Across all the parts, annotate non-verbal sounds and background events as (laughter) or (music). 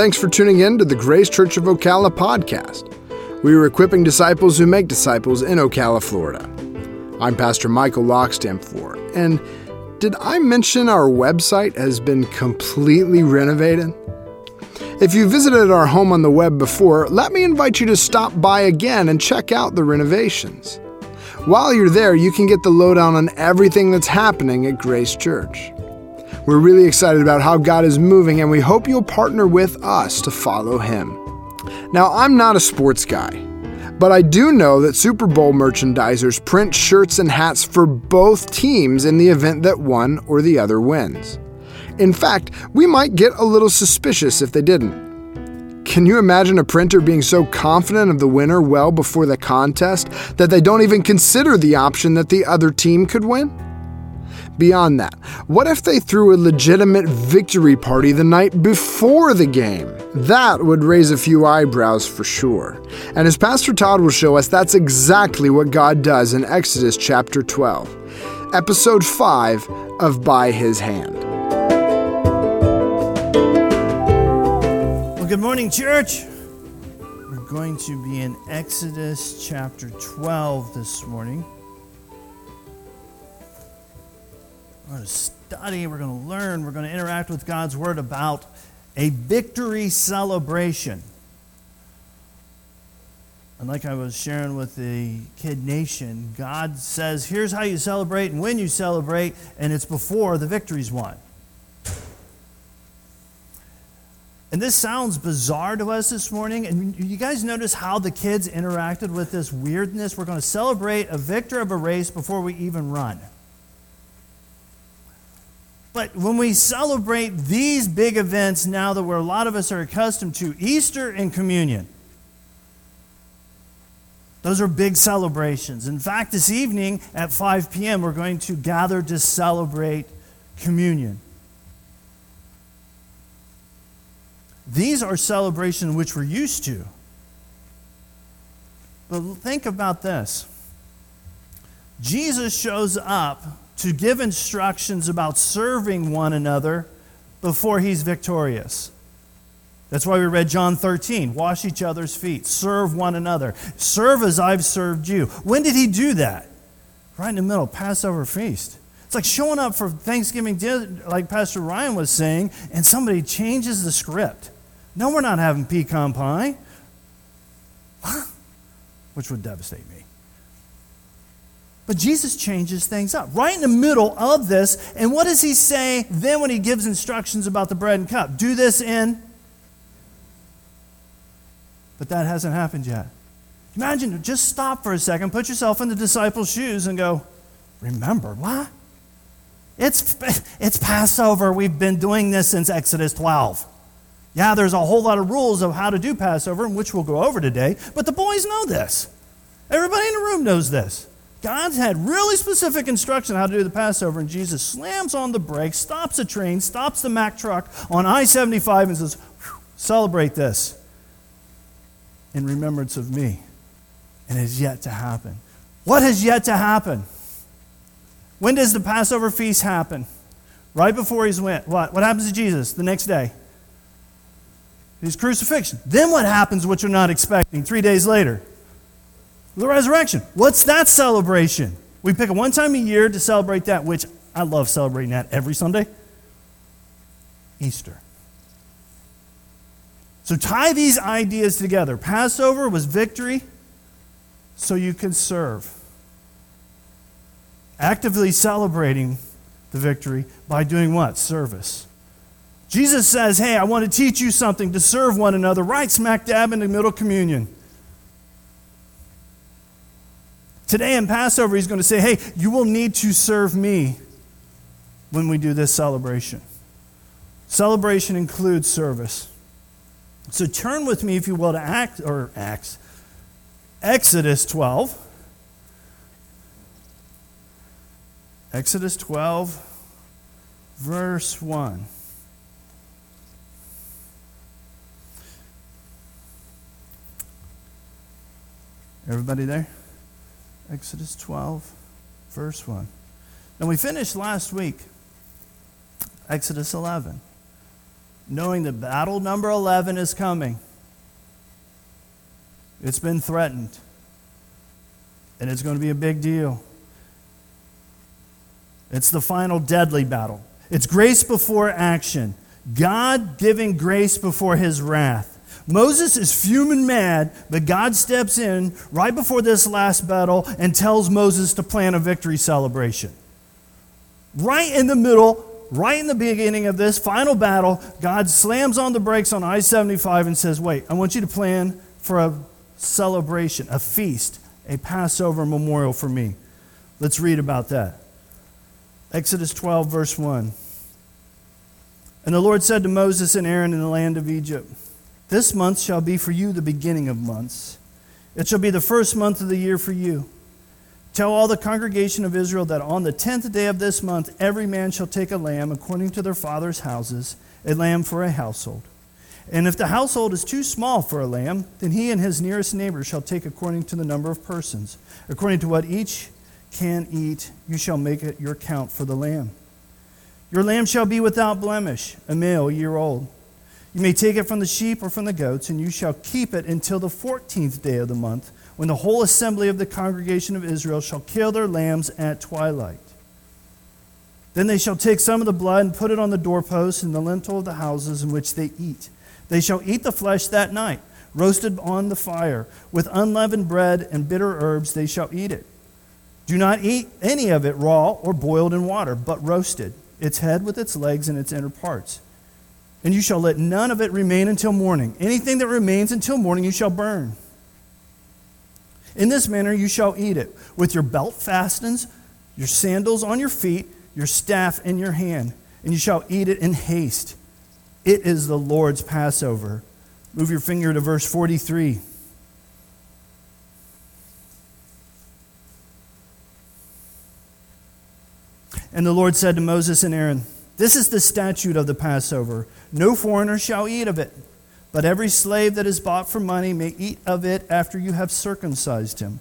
thanks for tuning in to the Grace Church of Ocala podcast. We are equipping disciples who make disciples in Ocala, Florida. I'm Pastor Michael Lockstamfor, and did I mention our website has been completely renovated? If you visited our home on the web before, let me invite you to stop by again and check out the renovations. While you're there, you can get the lowdown on everything that's happening at Grace Church. We're really excited about how God is moving, and we hope you'll partner with us to follow Him. Now, I'm not a sports guy, but I do know that Super Bowl merchandisers print shirts and hats for both teams in the event that one or the other wins. In fact, we might get a little suspicious if they didn't. Can you imagine a printer being so confident of the winner well before the contest that they don't even consider the option that the other team could win? Beyond that, what if they threw a legitimate victory party the night before the game? That would raise a few eyebrows for sure. And as Pastor Todd will show us, that's exactly what God does in Exodus chapter 12, episode 5 of By His Hand. Well, good morning, church. We're going to be in Exodus chapter 12 this morning. We're going to study, we're going to learn, we're going to interact with God's Word about a victory celebration. And like I was sharing with the Kid Nation, God says, here's how you celebrate and when you celebrate, and it's before the victory's won. And this sounds bizarre to us this morning. And you guys notice how the kids interacted with this weirdness? We're going to celebrate a victor of a race before we even run. But when we celebrate these big events now that where a lot of us are accustomed to, Easter and communion, those are big celebrations. In fact, this evening at 5 p.m., we're going to gather to celebrate communion. These are celebrations which we're used to. But think about this Jesus shows up to give instructions about serving one another before he's victorious. That's why we read John 13 wash each other's feet, serve one another, serve as I've served you. When did he do that? Right in the middle, Passover feast. It's like showing up for Thanksgiving dinner, like Pastor Ryan was saying, and somebody changes the script. No, we're not having pecan pie. Which would devastate me. But Jesus changes things up right in the middle of this. And what does he say then when he gives instructions about the bread and cup? Do this in. But that hasn't happened yet. Imagine, just stop for a second, put yourself in the disciples' shoes, and go, Remember, what? It's, (laughs) it's Passover. We've been doing this since Exodus 12. Yeah, there's a whole lot of rules of how to do Passover, which we'll go over today, but the boys know this. Everybody in the room knows this. God's had really specific instruction how to do the Passover, and Jesus slams on the brakes, stops a train, stops the Mack truck on I 75, and says, Celebrate this in remembrance of me. And it is yet to happen. What has yet to happen? When does the Passover feast happen? Right before he's went. What? What happens to Jesus the next day? His crucifixion. Then what happens, which you're not expecting, three days later? The resurrection. What's that celebration? We pick a one time a year to celebrate that, which I love celebrating that every Sunday. Easter. So tie these ideas together. Passover was victory so you can serve. Actively celebrating the victory by doing what? Service. Jesus says, Hey, I want to teach you something to serve one another right smack dab in the middle communion. Today in Passover, he's going to say, Hey, you will need to serve me when we do this celebration. Celebration includes service. So turn with me, if you will, to Acts or Acts, Exodus 12. Exodus 12, verse 1. Everybody there? Exodus 12, verse 1. And we finished last week, Exodus 11. knowing that battle number 11 is coming. It's been threatened, and it's going to be a big deal. It's the final deadly battle. It's grace before action, God giving grace before his wrath. Moses is fuming mad, but God steps in right before this last battle and tells Moses to plan a victory celebration. Right in the middle, right in the beginning of this final battle, God slams on the brakes on I 75 and says, Wait, I want you to plan for a celebration, a feast, a Passover memorial for me. Let's read about that. Exodus 12, verse 1. And the Lord said to Moses and Aaron in the land of Egypt, This month shall be for you the beginning of months. It shall be the first month of the year for you. Tell all the congregation of Israel that on the tenth day of this month every man shall take a lamb according to their father's houses, a lamb for a household. And if the household is too small for a lamb, then he and his nearest neighbor shall take according to the number of persons. According to what each can eat, you shall make it your count for the lamb. Your lamb shall be without blemish, a male year old. You may take it from the sheep or from the goats, and you shall keep it until the fourteenth day of the month when the whole assembly of the congregation of Israel shall kill their lambs at twilight. Then they shall take some of the blood and put it on the doorposts and the lintel of the houses in which they eat. They shall eat the flesh that night, roasted on the fire. With unleavened bread and bitter herbs they shall eat it. Do not eat any of it raw or boiled in water, but roasted, its head with its legs and its inner parts. And you shall let none of it remain until morning. Anything that remains until morning you shall burn. In this manner you shall eat it, with your belt fastened, your sandals on your feet, your staff in your hand, and you shall eat it in haste. It is the Lord's Passover. Move your finger to verse 43. And the Lord said to Moses and Aaron, This is the statute of the Passover. No foreigner shall eat of it. But every slave that is bought for money may eat of it after you have circumcised him.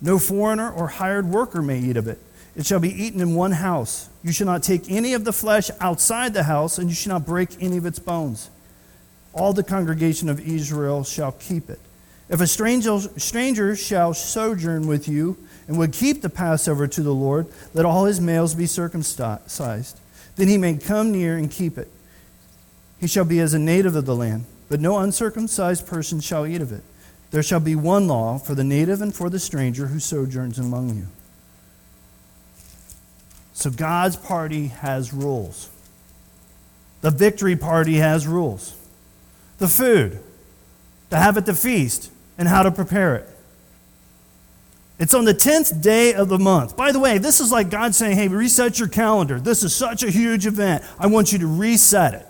No foreigner or hired worker may eat of it. It shall be eaten in one house. You shall not take any of the flesh outside the house, and you shall not break any of its bones. All the congregation of Israel shall keep it. If a stranger, stranger shall sojourn with you and would keep the Passover to the Lord, let all his males be circumcised. Then he may come near and keep it. He shall be as a native of the land but no uncircumcised person shall eat of it. There shall be one law for the native and for the stranger who sojourns among you. So God's party has rules. The victory party has rules. The food, to have at the feast, and how to prepare it. It's on the 10th day of the month. By the way, this is like God saying, hey, reset your calendar. This is such a huge event. I want you to reset it.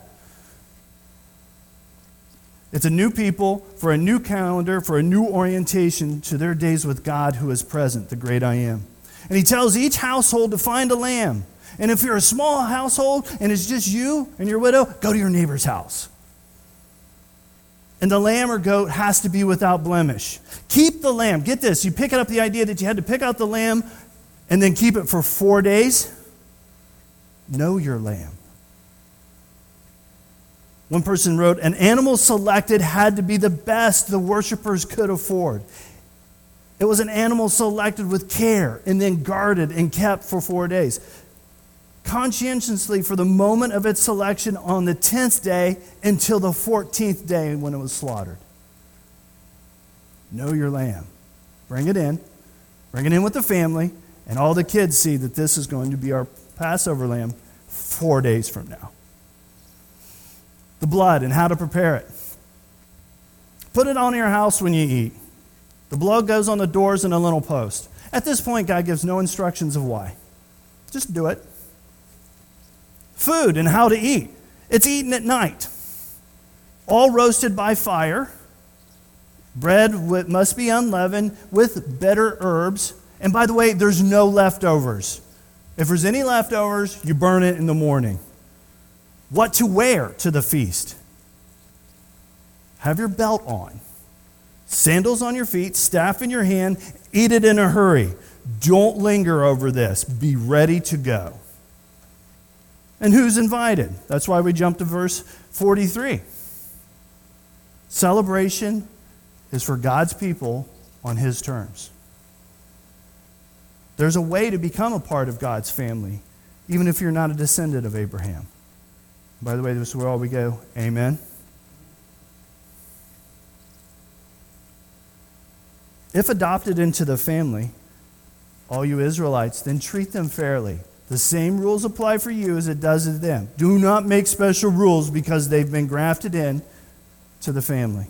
It's a new people for a new calendar, for a new orientation to their days with God who is present, the great I am. And he tells each household to find a lamb. And if you're a small household and it's just you and your widow, go to your neighbor's house. And the lamb or goat has to be without blemish. Keep the lamb. Get this. You pick up the idea that you had to pick out the lamb and then keep it for four days. Know your lamb. One person wrote, An animal selected had to be the best the worshippers could afford. It was an animal selected with care and then guarded and kept for four days. Conscientiously for the moment of its selection on the 10th day until the 14th day when it was slaughtered. Know your lamb. Bring it in. Bring it in with the family, and all the kids see that this is going to be our Passover lamb four days from now the blood and how to prepare it. Put it on your house when you eat. The blood goes on the doors and a little post. At this point, God gives no instructions of why. Just do it. Food and how to eat. It's eaten at night. All roasted by fire. Bread must be unleavened with bitter herbs. And by the way, there's no leftovers. If there's any leftovers, you burn it in the morning what to wear to the feast. Have your belt on, sandals on your feet, staff in your hand, eat it in a hurry. Don't linger over this. Be ready to go. And who's invited? That's why we jump to verse 43. Celebration is for God's people on His terms. There's a way to become a part of God's family, even if you're not a descendant of Abraham. By the way, this is where all we go. Amen. If adopted into the family, all you Israelites, then treat them fairly. The same rules apply for you as it does to them. Do not make special rules because they've been grafted in to the family.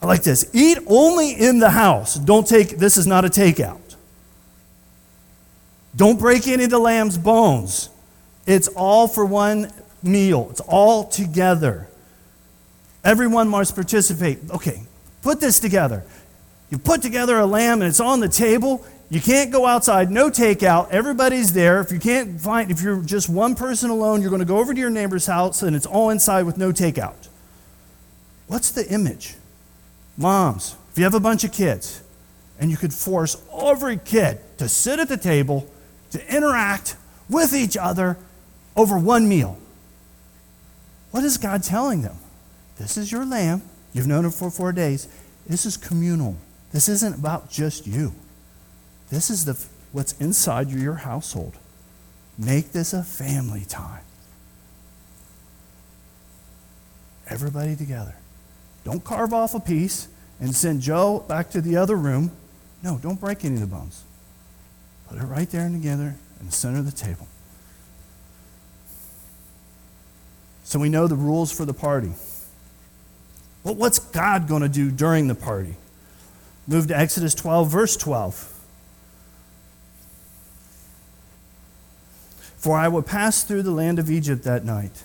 I like this. Eat only in the house. Don't take this is not a takeout. Don't break any of the lamb's bones. It's all for one meal. It's all together. Everyone must participate. Okay, put this together. You put together a lamb and it's on the table. You can't go outside, no takeout. Everybody's there. If you can't find, if you're just one person alone, you're going to go over to your neighbor's house and it's all inside with no takeout. What's the image? Moms, if you have a bunch of kids and you could force every kid to sit at the table, to interact with each other over one meal, what is God telling them? This is your lamb. You've known it for four days. This is communal. This isn't about just you. This is the, what's inside your household. Make this a family time. Everybody together. Don't carve off a piece and send Joe back to the other room. No, don't break any of the bones. Put it right there and together in the center of the table. So we know the rules for the party. But what's God going to do during the party? Move to Exodus 12, verse 12. For I will pass through the land of Egypt that night,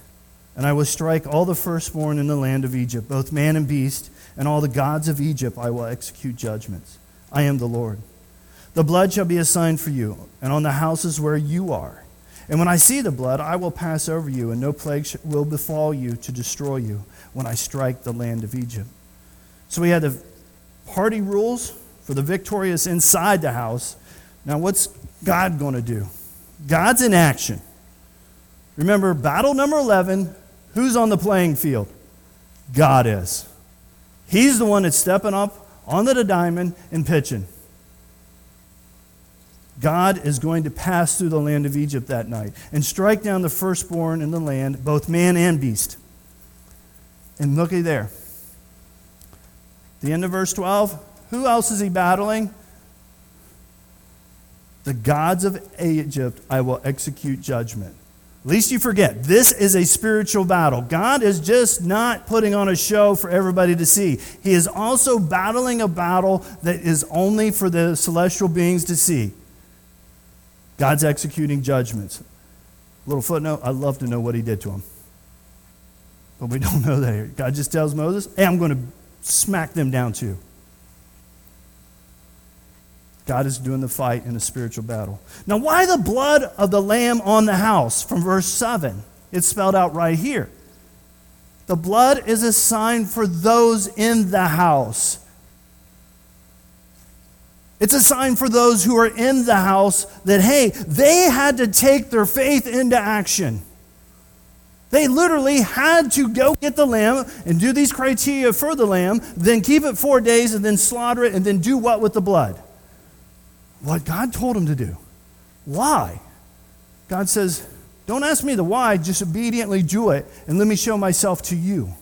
and I will strike all the firstborn in the land of Egypt, both man and beast, and all the gods of Egypt I will execute judgments. I am the Lord. The blood shall be a sign for you, and on the houses where you are. And when I see the blood, I will pass over you, and no plague will befall you to destroy you when I strike the land of Egypt. So we had the party rules for the victorious inside the house. Now, what's God going to do? God's in action. Remember, battle number 11, who's on the playing field? God is. He's the one that's stepping up onto the diamond and pitching. God is going to pass through the land of Egypt that night and strike down the firstborn in the land, both man and beast. And looky there. The end of verse 12. Who else is he battling? The gods of Egypt I will execute judgment. Least you forget, this is a spiritual battle. God is just not putting on a show for everybody to see. He is also battling a battle that is only for the celestial beings to see. God's executing judgments. Little footnote I'd love to know what he did to him. But we don't (laughs) know that here. God just tells Moses, hey, I'm going to smack them down too. God is doing the fight in a spiritual battle. Now, why the blood of the lamb on the house? From verse 7. It's spelled out right here. The blood is a sign for those in the house. It's a sign for those who are in the house that, hey, they had to take their faith into action. They literally had to go get the lamb and do these criteria for the lamb, then keep it four days, and then slaughter it, and then do what with the blood? What God told him to do. Why? God says, Don't ask me the why, just obediently do it, and let me show myself to you.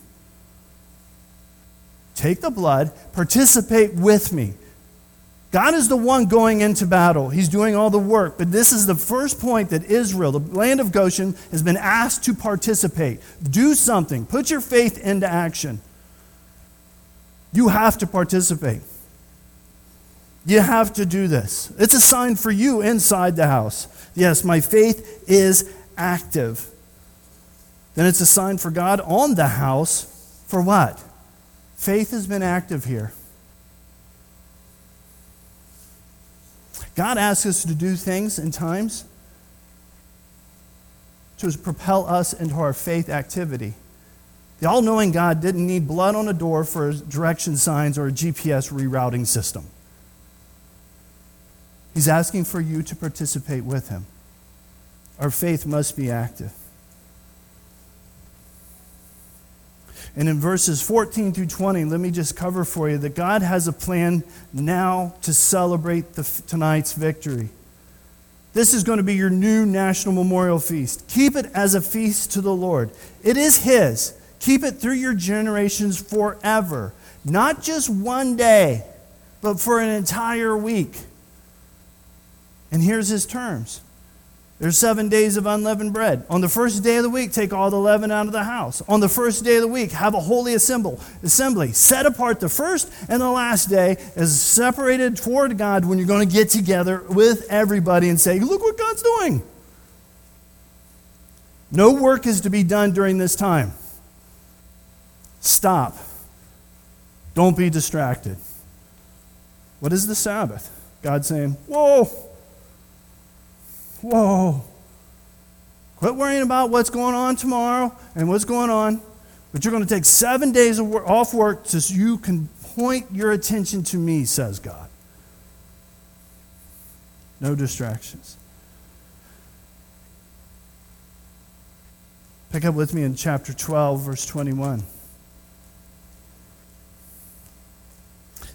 Take the blood, participate with me. God is the one going into battle. He's doing all the work. But this is the first point that Israel, the land of Goshen, has been asked to participate. Do something. Put your faith into action. You have to participate. You have to do this. It's a sign for you inside the house. Yes, my faith is active. Then it's a sign for God on the house for what? Faith has been active here. God asks us to do things in times to propel us into our faith activity. The all knowing God didn't need blood on a door for direction signs or a GPS rerouting system. He's asking for you to participate with him. Our faith must be active. And in verses 14 through 20, let me just cover for you that God has a plan now to celebrate the, tonight's victory. This is going to be your new national memorial feast. Keep it as a feast to the Lord. It is His. Keep it through your generations forever. Not just one day, but for an entire week. And here's His terms there's seven days of unleavened bread. On the first day of the week, take all the leaven out of the house. On the first day of the week, have a holy assembly. Set apart the first and the last day as separated toward God when you're going to get together with everybody and say, Look what God's doing. No work is to be done during this time. Stop. Don't be distracted. What is the Sabbath? God saying, Whoa whoa. Quit worrying about what's going on tomorrow and what's going on. But you're going to take seven days off work so you can point your attention to me, says God. No distractions. Pick up with me in chapter 12, verse 21.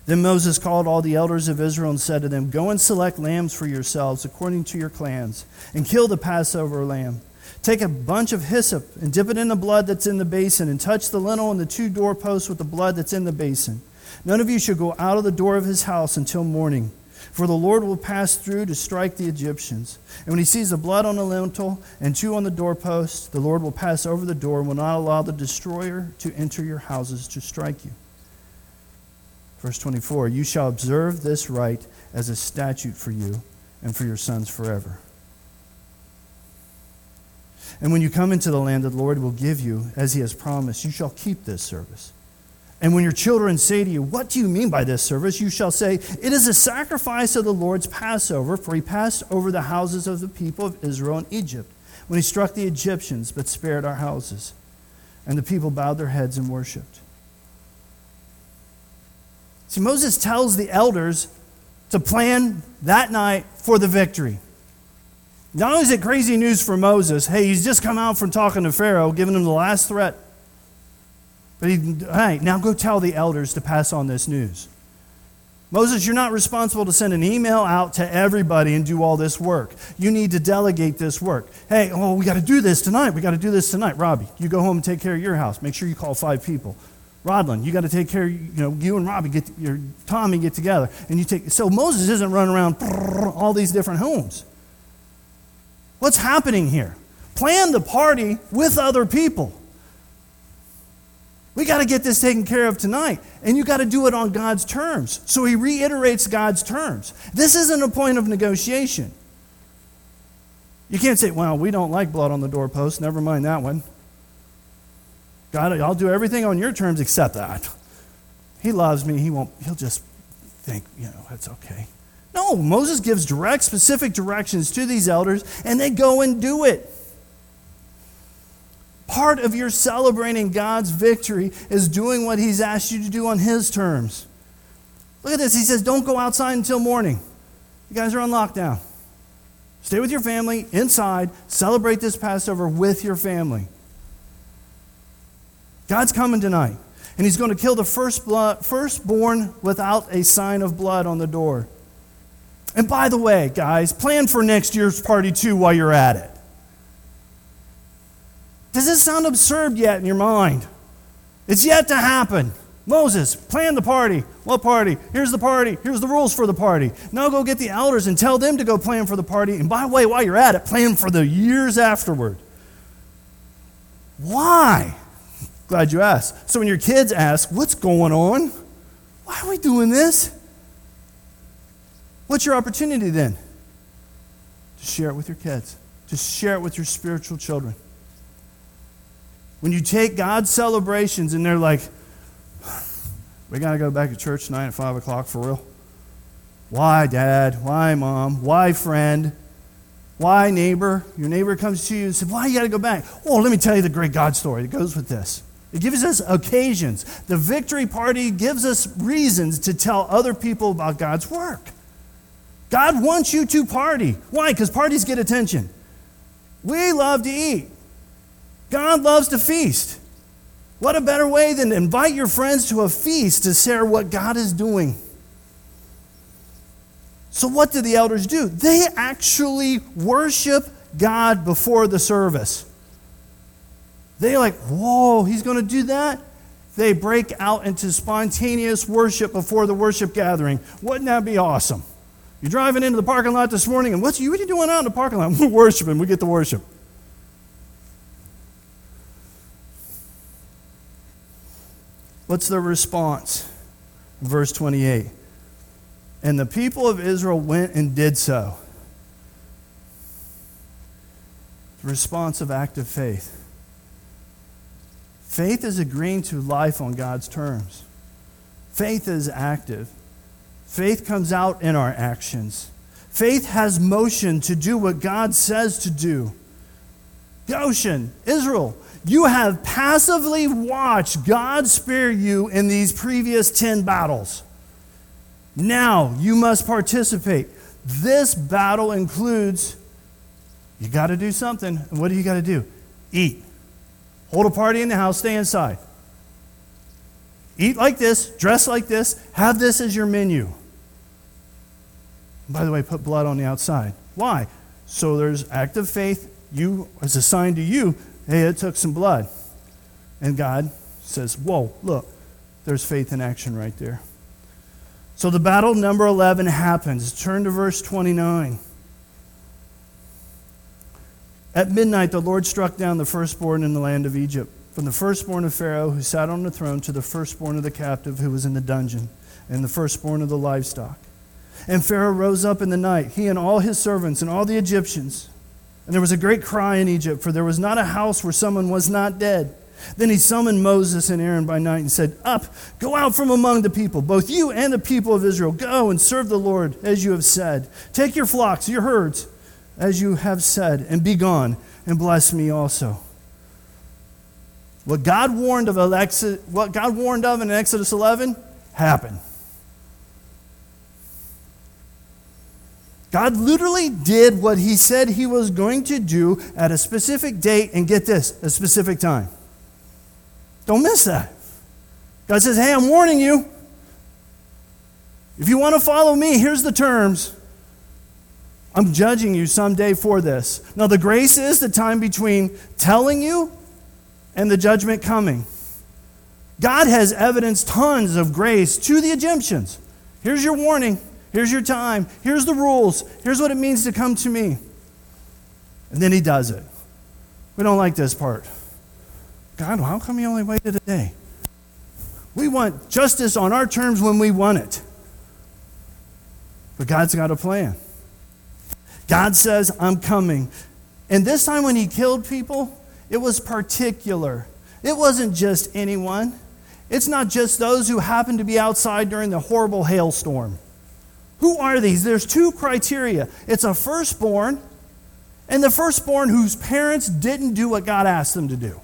Then Moses called all the elders of Israel and said to them, Go and select lambs for yourselves according to your clans, and kill the Passover lamb. Take a bunch of hyssop and dip it in the blood that's in the basin, and touch the lintel and the two doorposts with the blood that's in the basin. None of you shall go out of the door of his house until morning, for the Lord will pass through to strike the Egyptians. And when he sees the blood on the lintel and two on the doorpost, the Lord will pass over the door and will not allow the destroyer to enter your houses to strike you. Verse 24 You shall observe this rite as a statute for you and for your sons forever. And when you come into the land that the Lord will give you, as he has promised, you shall keep this service. And when your children say to you, What do you mean by this service? you shall say, It is a sacrifice of the Lord's Passover, for he passed over the houses of the people of Israel in Egypt, when he struck the Egyptians, but spared our houses. And the people bowed their heads and worshipped. See, Moses tells the elders to plan that night for the victory. Not only is it crazy news for Moses, hey, he's just come out from talking to Pharaoh, giving him the last threat. But he, hey, now go tell the elders to pass on this news. Moses, you're not responsible to send an email out to everybody and do all this work. You need to delegate this work. Hey, oh, we got to do this tonight. We got to do this tonight. Robbie, you go home and take care of your house. Make sure you call five people. Rodland, you got to take care. You know, you and Robbie get your Tommy get together, and you take. So Moses isn't running around (laughs) all these different homes. What's happening here? Plan the party with other people. We got to get this taken care of tonight, and you got to do it on God's terms. So he reiterates God's terms. This isn't a point of negotiation. You can't say, "Well, we don't like blood on the doorpost. Never mind that one." God, I'll do everything on your terms except that. He loves me. He won't, he'll just think, you know, it's okay. No, Moses gives direct, specific directions to these elders, and they go and do it. Part of your celebrating God's victory is doing what He's asked you to do on His terms. Look at this. He says, Don't go outside until morning. You guys are on lockdown. Stay with your family inside, celebrate this Passover with your family. God's coming tonight, and He's going to kill the first blood, firstborn without a sign of blood on the door. And by the way, guys, plan for next year's party too while you're at it. Does this sound absurd yet in your mind? It's yet to happen. Moses, plan the party. What party? Here's the party. Here's the rules for the party. Now go get the elders and tell them to go plan for the party. And by the way, while you're at it, plan for the years afterward. Why? Glad you asked. So when your kids ask, What's going on? Why are we doing this? What's your opportunity then? To share it with your kids, to share it with your spiritual children. When you take God's celebrations and they're like, we got to go back to church tonight at 5 o'clock for real? Why, Dad? Why, Mom? Why, friend? Why, neighbor? Your neighbor comes to you and says, Why you got to go back? Oh, let me tell you the great God story that goes with this. It gives us occasions. The victory party gives us reasons to tell other people about God's work. God wants you to party. Why? Because parties get attention. We love to eat. God loves to feast. What a better way than to invite your friends to a feast to share what God is doing? So, what did the elders do? They actually worship God before the service. They're like, whoa, he's going to do that? They break out into spontaneous worship before the worship gathering. Wouldn't that be awesome? You're driving into the parking lot this morning, and what's you, what are you doing out in the parking lot? (laughs) We're worshiping. We get to worship. What's the response? Verse 28. And the people of Israel went and did so. The response of active faith. Faith is agreeing to life on God's terms. Faith is active. Faith comes out in our actions. Faith has motion to do what God says to do. Goshen, Israel, you have passively watched God spare you in these previous 10 battles. Now you must participate. This battle includes you got to do something. What do you got to do? Eat. Hold a party in the house, stay inside. Eat like this, dress like this, have this as your menu. By the way, put blood on the outside. Why? So there's active faith. You is assigned to you. Hey, it took some blood. And God says, Whoa, look, there's faith in action right there. So the battle number 11 happens. Turn to verse 29. At midnight, the Lord struck down the firstborn in the land of Egypt, from the firstborn of Pharaoh who sat on the throne to the firstborn of the captive who was in the dungeon, and the firstborn of the livestock. And Pharaoh rose up in the night, he and all his servants and all the Egyptians. And there was a great cry in Egypt, for there was not a house where someone was not dead. Then he summoned Moses and Aaron by night and said, Up, go out from among the people, both you and the people of Israel. Go and serve the Lord as you have said. Take your flocks, your herds as you have said, and be gone, and bless me also. What God warned of, what God warned of in Exodus 11 happened. God literally did what he said he was going to do at a specific date, and get this, a specific time. Don't miss that. God says, Hey, I'm warning you. If you want to follow me, here's the terms. I'm judging you someday for this. Now, the grace is the time between telling you and the judgment coming. God has evidenced tons of grace to the Egyptians. Here's your warning. Here's your time. Here's the rules. Here's what it means to come to me. And then he does it. We don't like this part. God, how come you only waited a day? We want justice on our terms when we want it. But God's got a plan. God says, I'm coming. And this time when he killed people, it was particular. It wasn't just anyone. It's not just those who happened to be outside during the horrible hailstorm. Who are these? There's two criteria it's a firstborn, and the firstborn whose parents didn't do what God asked them to do.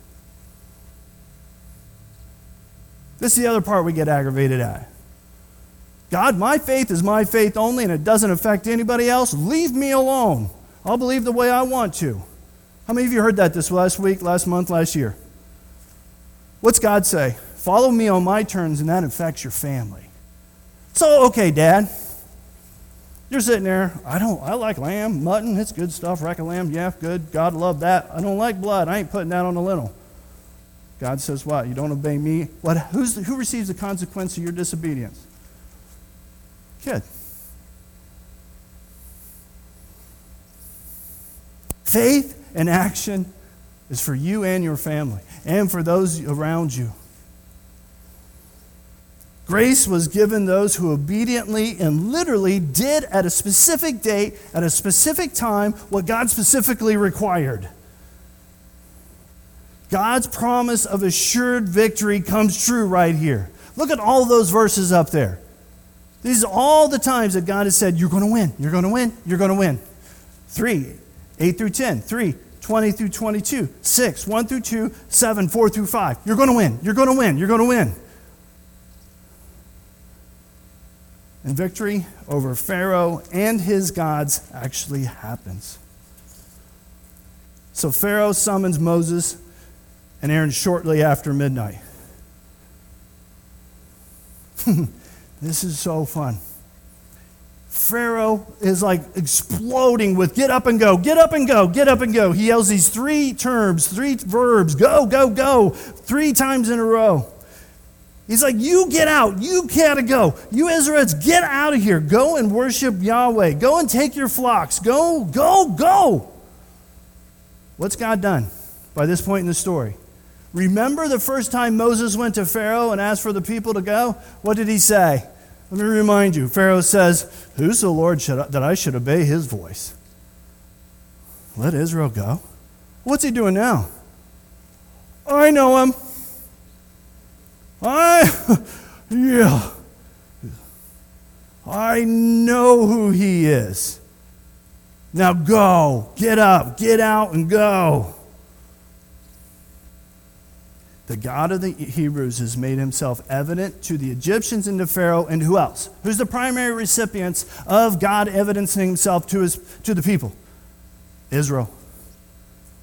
This is the other part we get aggravated at. God, my faith is my faith only and it doesn't affect anybody else. Leave me alone. I'll believe the way I want to. How many of you heard that this last week, last month, last year? What's God say? Follow me on my terms and that affects your family. So, okay, Dad. You're sitting there. I don't. I like lamb, mutton. It's good stuff. Rack of lamb, yeah, good. God love that. I don't like blood. I ain't putting that on the lintel. God says, "What? You don't obey me? What? Who's who receives the consequence of your disobedience? Kid. Faith and action is for you and your family and for those around you. Grace was given those who obediently and literally did at a specific date, at a specific time, what God specifically required. God's promise of assured victory comes true right here. Look at all those verses up there. These are all the times that God has said, You're going to win, you're going to win, you're going to win. 3, 8 through 10, 3, 20 through 22, 6, 1 through 2, 7, 4 through 5. You're going to win, you're going to win, you're going to win. And victory over Pharaoh and his gods actually happens. So Pharaoh summons Moses and Aaron shortly after midnight. (laughs) this is so fun. Pharaoh is like exploding with get up and go, get up and go, get up and go. He yells these three terms, three verbs go, go, go, three times in a row. He's like, You get out. You gotta go. You Israelites, get out of here. Go and worship Yahweh. Go and take your flocks. Go, go, go. What's God done by this point in the story? Remember the first time Moses went to Pharaoh and asked for the people to go? What did he say? Let me remind you Pharaoh says, Who's the Lord I, that I should obey his voice? Let Israel go. What's he doing now? I know him. I, (laughs) yeah. I know who he is. Now go, get up, get out, and go. The God of the Hebrews has made himself evident to the Egyptians and to Pharaoh, and who else? Who's the primary recipients of God evidencing himself to, his, to the people? Israel,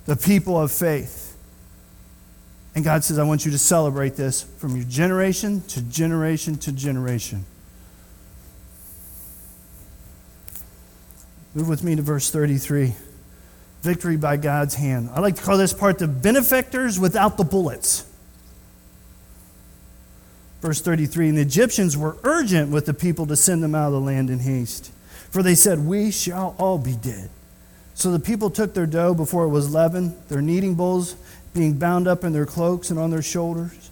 the people of faith. And God says, I want you to celebrate this from your generation to generation to generation. Move with me to verse 33. Victory by God's hand. I like to call this part the benefactors without the bullets. Verse 33 And the Egyptians were urgent with the people to send them out of the land in haste, for they said, We shall all be dead. So the people took their dough before it was leavened, their kneading bowls being bound up in their cloaks and on their shoulders.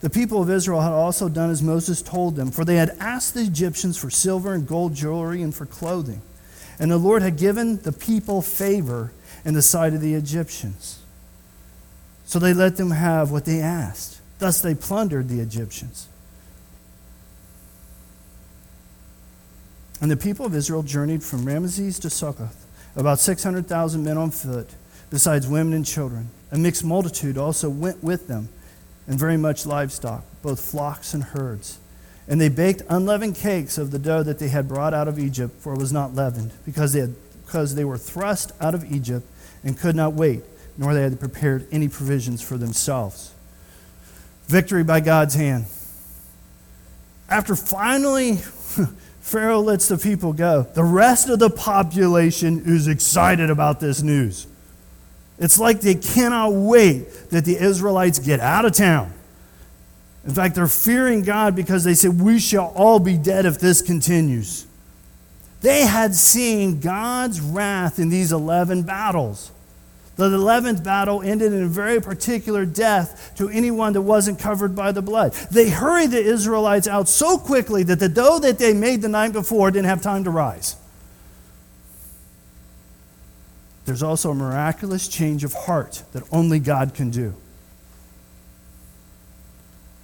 The people of Israel had also done as Moses told them, for they had asked the Egyptians for silver and gold jewelry and for clothing. And the Lord had given the people favor in the sight of the Egyptians. So they let them have what they asked. Thus they plundered the Egyptians. And the people of Israel journeyed from Ramesses to Succoth, about 600,000 men on foot, besides women and children. A mixed multitude also went with them, and very much livestock, both flocks and herds. And they baked unleavened cakes of the dough that they had brought out of Egypt, for it was not leavened, because they, had, because they were thrust out of Egypt and could not wait, nor they had prepared any provisions for themselves. Victory by God's hand. After finally (laughs) Pharaoh lets the people go, the rest of the population is excited about this news. It's like they cannot wait that the Israelites get out of town. In fact, they're fearing God because they said, We shall all be dead if this continues. They had seen God's wrath in these 11 battles. The 11th battle ended in a very particular death to anyone that wasn't covered by the blood. They hurried the Israelites out so quickly that the dough that they made the night before didn't have time to rise. There's also a miraculous change of heart that only God can do.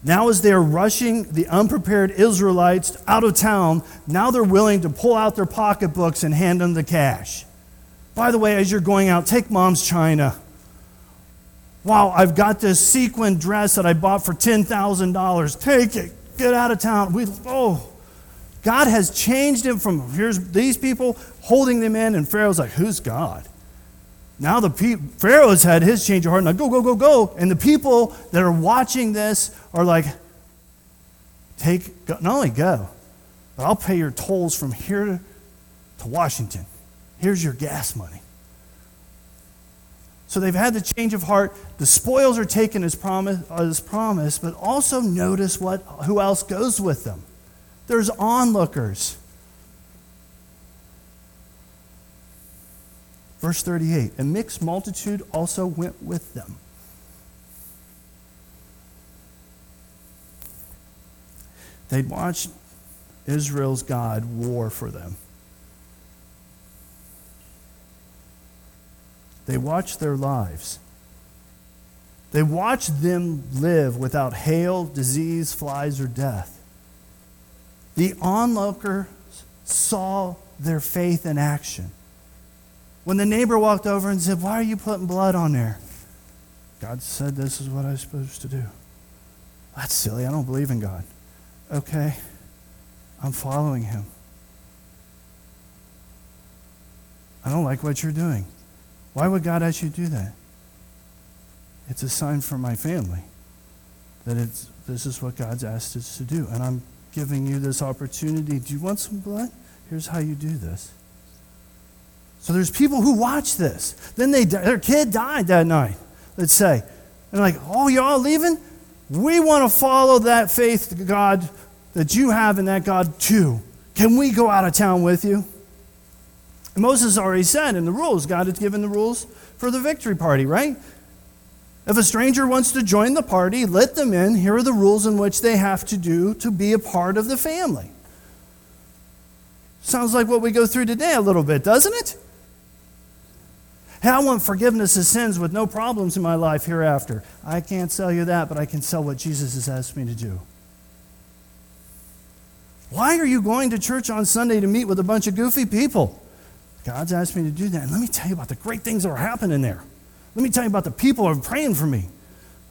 Now, as they're rushing the unprepared Israelites out of town, now they're willing to pull out their pocketbooks and hand them the cash. By the way, as you're going out, take mom's china. Wow, I've got this sequin dress that I bought for $10,000. Take it. Get out of town. We, oh, God has changed him from here's these people holding them in, and Pharaoh's like, who's God? Now the pe- Pharaoh's had his change of heart. Now go, go, go, go. And the people that are watching this are like, take, not only go, but I'll pay your tolls from here to Washington. Here's your gas money. So they've had the change of heart. The spoils are taken as promise, as promise, but also notice what, who else goes with them. There's onlookers. Verse 38 A mixed multitude also went with them. They'd watched Israel's God war for them. They watch their lives. They watch them live without hail, disease, flies, or death. The onlookers saw their faith in action. When the neighbor walked over and said, Why are you putting blood on there? God said this is what I'm supposed to do. That's silly. I don't believe in God. Okay, I'm following him. I don't like what you're doing. Why would God ask you to do that? it's a sign for my family that it's, this is what God's asked us to do. And I'm giving you this opportunity. Do you want some blood? Here's how you do this. So there's people who watch this. Then they, their kid died that night, let's say. And they're like, oh, y'all leaving? We want to follow that faith God that you have in that God too. Can we go out of town with you? Moses already said in the rules, God has given the rules for the victory party, right? If a stranger wants to join the party, let them in. Here are the rules in which they have to do to be a part of the family. Sounds like what we go through today a little bit, doesn't it? Hey, I want forgiveness of sins with no problems in my life hereafter. I can't sell you that, but I can sell what Jesus has asked me to do. Why are you going to church on Sunday to meet with a bunch of goofy people? God's asked me to do that. And let me tell you about the great things that are happening there. Let me tell you about the people who are praying for me.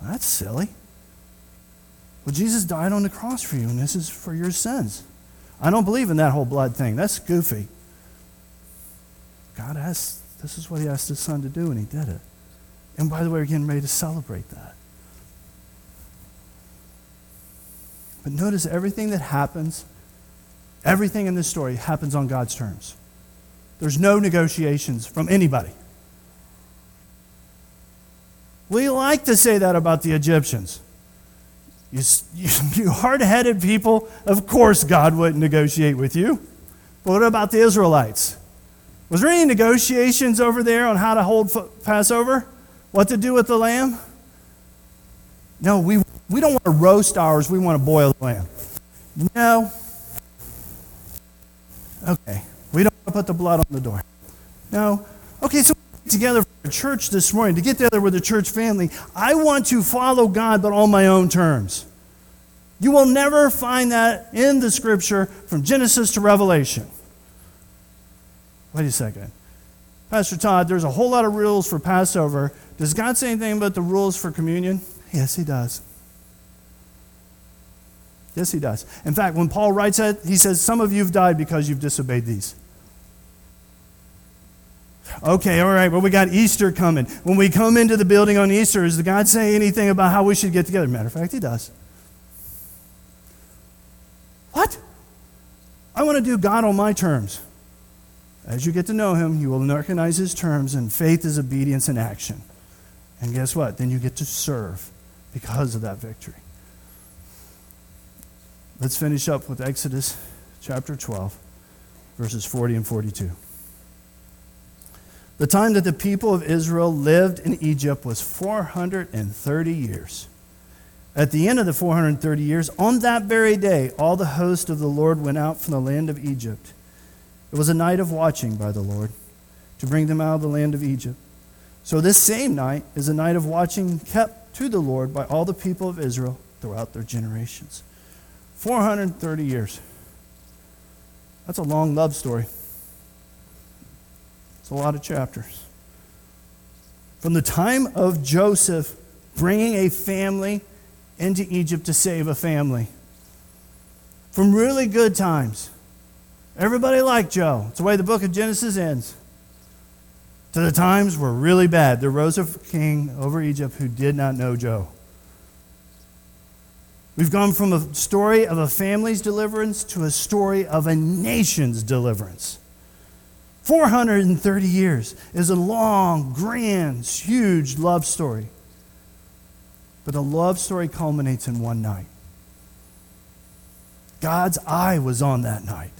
Well, that's silly. Well, Jesus died on the cross for you, and this is for your sins. I don't believe in that whole blood thing. That's goofy. God asked, this is what He asked His Son to do, and He did it. And by the way, we're getting ready to celebrate that. But notice everything that happens, everything in this story happens on God's terms. There's no negotiations from anybody. We like to say that about the Egyptians. You, (laughs) you, you hard headed people, of course God wouldn't negotiate with you. But what about the Israelites? Was there any negotiations over there on how to hold Passover? What to do with the lamb? No, we, we don't want to roast ours, we want to boil the lamb. No. Okay, we don't want to put the blood on the door. No. Okay, so together for church this morning, to get together with the church family, I want to follow God, but on my own terms. You will never find that in the scripture from Genesis to Revelation. Wait a second. Pastor Todd, there's a whole lot of rules for Passover. Does God say anything about the rules for communion? Yes, He does. Yes, He does. In fact, when Paul writes it, he says, Some of you have died because you've disobeyed these. Okay, all right, well, we got Easter coming. When we come into the building on Easter, does the God say anything about how we should get together? Matter of fact, He does. What? I want to do God on my terms. As you get to know Him, you will recognize His terms, and faith is obedience in action. And guess what? Then you get to serve because of that victory. Let's finish up with Exodus chapter 12, verses 40 and 42. The time that the people of Israel lived in Egypt was 430 years. At the end of the 430 years, on that very day, all the host of the Lord went out from the land of Egypt. It was a night of watching by the Lord to bring them out of the land of Egypt. So, this same night is a night of watching kept to the Lord by all the people of Israel throughout their generations. 430 years. That's a long love story a lot of chapters. From the time of Joseph bringing a family into Egypt to save a family. From really good times. Everybody liked Joe. It's the way the book of Genesis ends. To the times were really bad. There rose a king over Egypt who did not know Joe. We've gone from a story of a family's deliverance to a story of a nation's deliverance. 430 years is a long, grand, huge love story. But the love story culminates in one night. God's eye was on that night.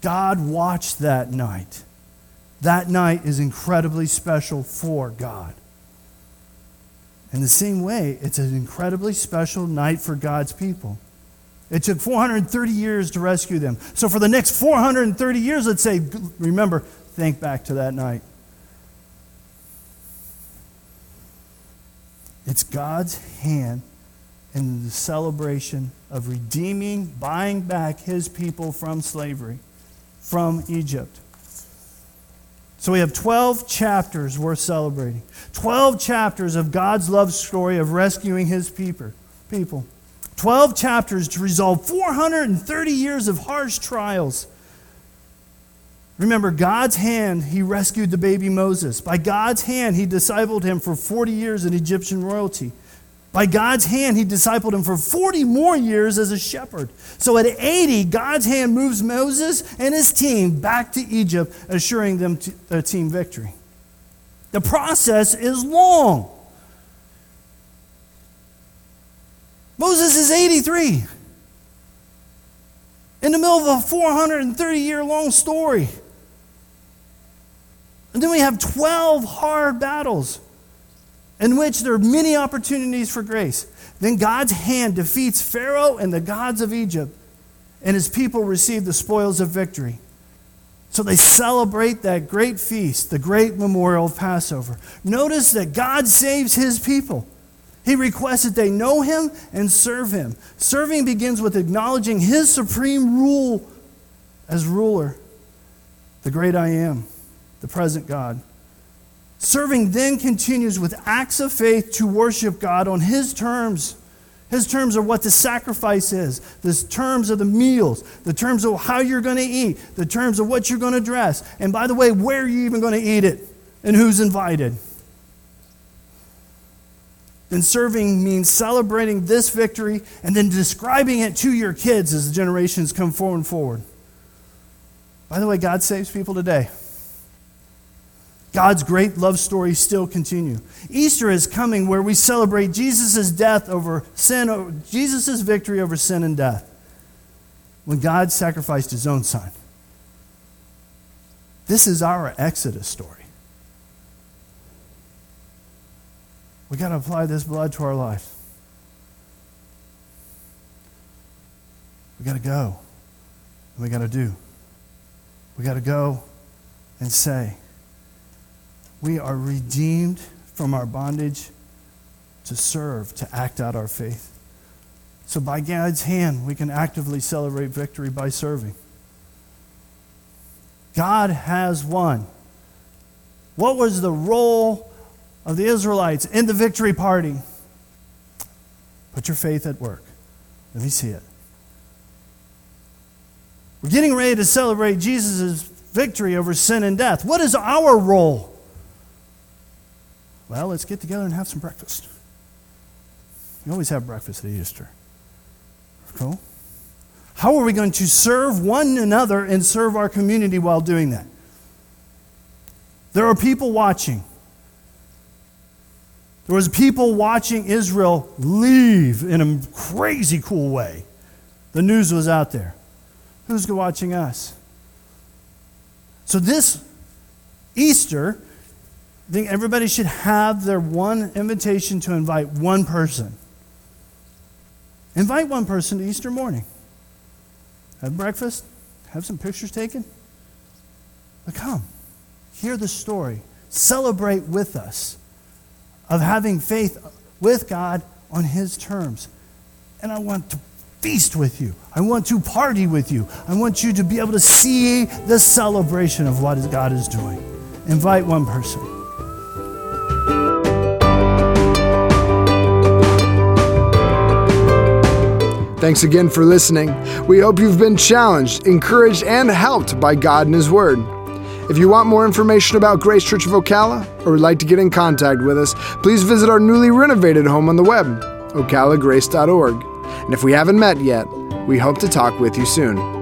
God watched that night. That night is incredibly special for God. In the same way, it's an incredibly special night for God's people. It took 430 years to rescue them. So, for the next 430 years, let's say, remember, think back to that night. It's God's hand in the celebration of redeeming, buying back his people from slavery, from Egypt. So we have 12 chapters worth celebrating. 12 chapters of God's love story of rescuing his people. 12 chapters to resolve 430 years of harsh trials. Remember, God's hand, he rescued the baby Moses. By God's hand, he discipled him for 40 years in Egyptian royalty. By God's hand, he discipled him for 40 more years as a shepherd. So at 80, God's hand moves Moses and his team back to Egypt, assuring them a team victory. The process is long. Moses is 83 in the middle of a 430 year long story. And then we have 12 hard battles in which there are many opportunities for grace. Then God's hand defeats Pharaoh and the gods of Egypt, and his people receive the spoils of victory. So they celebrate that great feast, the great memorial of Passover. Notice that God saves his people. He requests that they know him and serve him. Serving begins with acknowledging his supreme rule as ruler, the great I am the present God. Serving then continues with acts of faith to worship God on His terms. His terms are what the sacrifice is, the terms of the meals, the terms of how you're going to eat, the terms of what you're going to dress, and by the way, where are you're even going to eat it and who's invited. Then serving means celebrating this victory and then describing it to your kids as the generations come forward and forward. By the way, God saves people today. God's great love stories still continue. Easter is coming where we celebrate Jesus' death over sin, Jesus' victory over sin and death. When God sacrificed his own son. This is our Exodus story. We got to apply this blood to our life. We got to go. And we got to do. We got to go and say, we are redeemed from our bondage to serve, to act out our faith. So, by God's hand, we can actively celebrate victory by serving. God has won. What was the role of the Israelites in the victory party? Put your faith at work. Let me see it. We're getting ready to celebrate Jesus' victory over sin and death. What is our role? Well, let's get together and have some breakfast. We always have breakfast at Easter. Cool. How are we going to serve one another and serve our community while doing that? There are people watching. There was people watching Israel leave in a crazy cool way. The news was out there. Who's watching us? So this Easter, I think everybody should have their one invitation to invite one person. Invite one person to Easter morning. Have breakfast, have some pictures taken. But come, hear the story, celebrate with us of having faith with God on His terms. And I want to feast with you. I want to party with you. I want you to be able to see the celebration of what God is doing. Invite one person. Thanks again for listening. We hope you've been challenged, encouraged, and helped by God and His Word. If you want more information about Grace Church of Ocala or would like to get in contact with us, please visit our newly renovated home on the web, ocalagrace.org. And if we haven't met yet, we hope to talk with you soon.